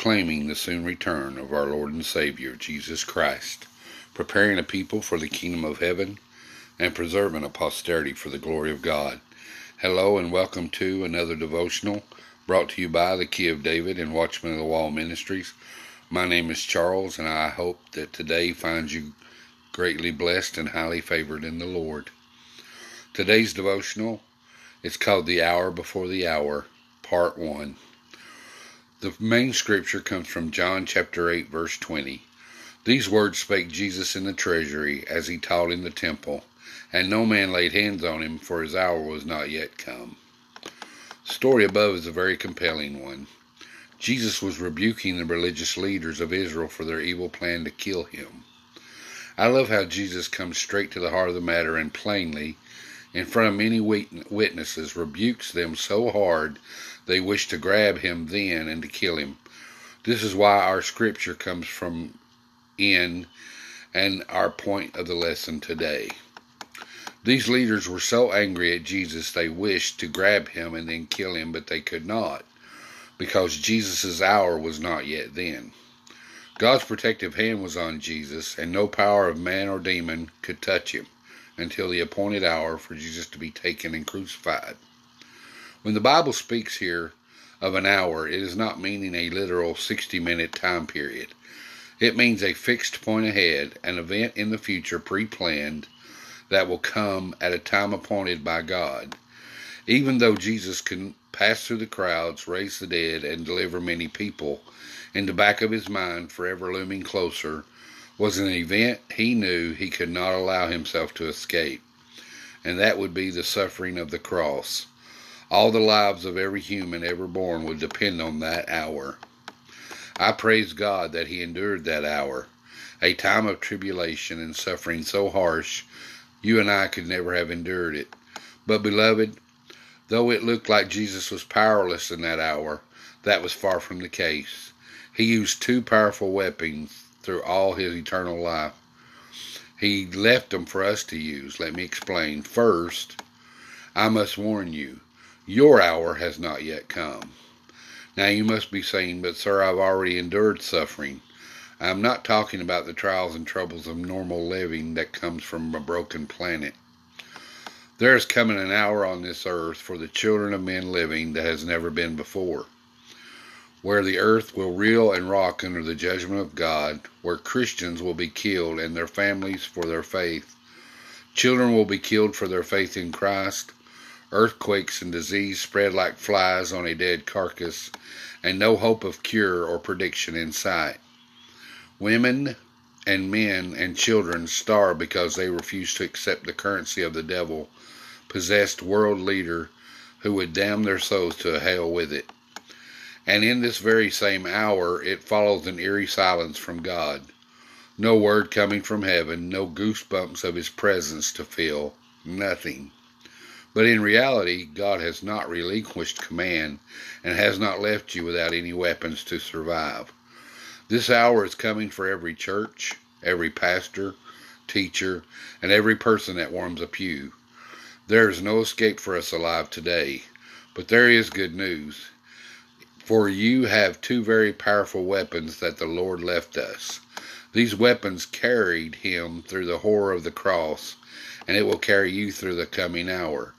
proclaiming the soon return of our Lord and Savior, Jesus Christ, preparing a people for the kingdom of heaven, and preserving a posterity for the glory of God. Hello, and welcome to another devotional brought to you by the Key of David and Watchman of the Wall Ministries. My name is Charles, and I hope that today finds you greatly blessed and highly favored in the Lord. Today's devotional is called The Hour Before the Hour, Part 1. The main scripture comes from John chapter 8, verse 20. These words spake Jesus in the treasury as he taught in the temple, and no man laid hands on him, for his hour was not yet come. The story above is a very compelling one. Jesus was rebuking the religious leaders of Israel for their evil plan to kill him. I love how Jesus comes straight to the heart of the matter and plainly, in front of many witnesses, rebukes them so hard they wish to grab him then and to kill him. This is why our scripture comes from in and our point of the lesson today. These leaders were so angry at Jesus they wished to grab him and then kill him, but they could not, because Jesus' hour was not yet then. God's protective hand was on Jesus, and no power of man or demon could touch him until the appointed hour for Jesus to be taken and crucified. When the Bible speaks here of an hour, it is not meaning a literal 60 minute time period. It means a fixed point ahead, an event in the future pre planned that will come at a time appointed by God. Even though Jesus can pass through the crowds, raise the dead, and deliver many people, in the back of his mind, forever looming closer, was an event he knew he could not allow himself to escape, and that would be the suffering of the cross. All the lives of every human ever born would depend on that hour. I praise God that He endured that hour, a time of tribulation and suffering so harsh you and I could never have endured it. But, beloved, though it looked like Jesus was powerless in that hour, that was far from the case. He used two powerful weapons through all his eternal life. He left them for us to use. Let me explain. First, I must warn you your hour has not yet come. Now you must be saying, but sir, I've already endured suffering. I'm not talking about the trials and troubles of normal living that comes from a broken planet. There is coming an hour on this earth for the children of men living that has never been before, where the earth will reel and rock under the judgment of God, where Christians will be killed and their families for their faith. Children will be killed for their faith in Christ. Earthquakes and disease spread like flies on a dead carcass, and no hope of cure or prediction in sight. Women and men and children starve because they refuse to accept the currency of the devil possessed world leader who would damn their souls to hell with it. And in this very same hour, it follows an eerie silence from God. No word coming from heaven, no goosebumps of His presence to feel, nothing. But in reality, God has not relinquished command and has not left you without any weapons to survive. This hour is coming for every church, every pastor, teacher, and every person that warms a pew. There is no escape for us alive today, but there is good news. For you have two very powerful weapons that the Lord left us. These weapons carried him through the horror of the cross, and it will carry you through the coming hour.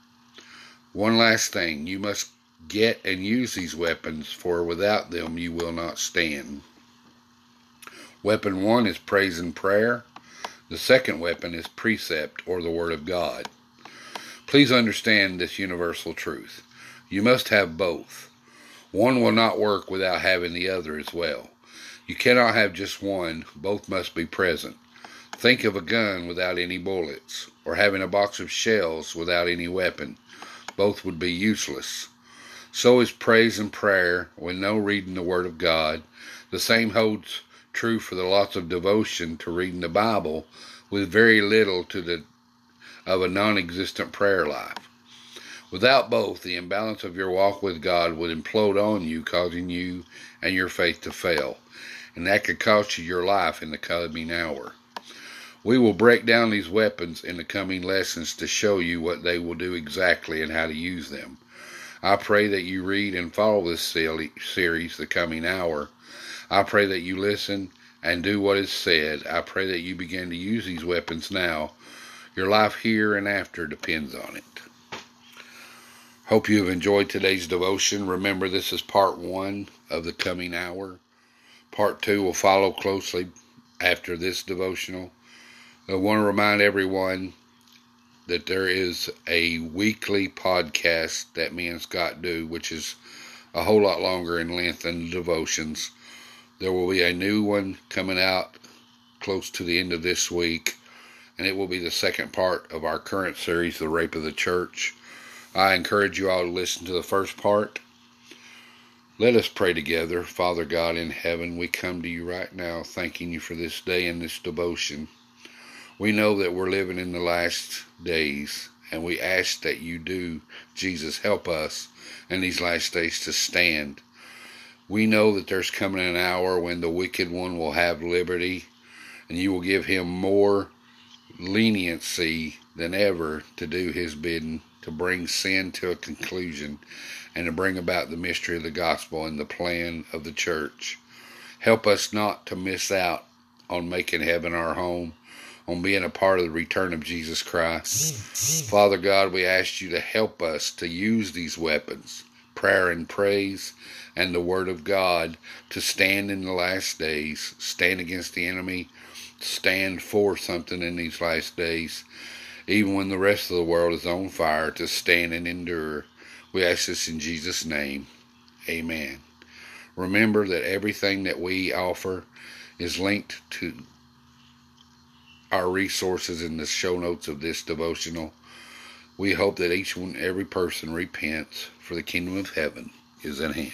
One last thing you must get and use these weapons, for without them you will not stand. Weapon one is praise and prayer. The second weapon is precept or the Word of God. Please understand this universal truth. You must have both. One will not work without having the other as well. You cannot have just one, both must be present. Think of a gun without any bullets, or having a box of shells without any weapon both would be useless. So is praise and prayer when no reading the Word of God. The same holds true for the lots of devotion to reading the Bible with very little to the of a non-existent prayer life. Without both, the imbalance of your walk with God would implode on you, causing you and your faith to fail, and that could cost you your life in the coming hour. We will break down these weapons in the coming lessons to show you what they will do exactly and how to use them. I pray that you read and follow this series the coming hour. I pray that you listen and do what is said. I pray that you begin to use these weapons now. Your life here and after depends on it. Hope you have enjoyed today's devotion. Remember, this is part one of the coming hour. Part two will follow closely after this devotional. I want to remind everyone that there is a weekly podcast that me and Scott do, which is a whole lot longer in length than the devotions. There will be a new one coming out close to the end of this week, and it will be the second part of our current series, The Rape of the Church. I encourage you all to listen to the first part. Let us pray together. Father God in heaven, we come to you right now thanking you for this day and this devotion. We know that we're living in the last days, and we ask that you do, Jesus, help us in these last days to stand we know that there's coming an hour when the wicked one will have liberty, and you will give him more leniency than ever to do his bidding, to bring sin to a conclusion, and to bring about the mystery of the gospel and the plan of the church. Help us not to miss out on making heaven our home, on being a part of the return of Jesus Christ. Father God, we ask you to help us to use these weapons prayer and praise and the Word of God to stand in the last days, stand against the enemy, stand for something in these last days, even when the rest of the world is on fire, to stand and endure. We ask this in Jesus' name. Amen. Remember that everything that we offer is linked to our resources in the show notes of this devotional. We hope that each one, every person repents, for the kingdom of heaven is at hand.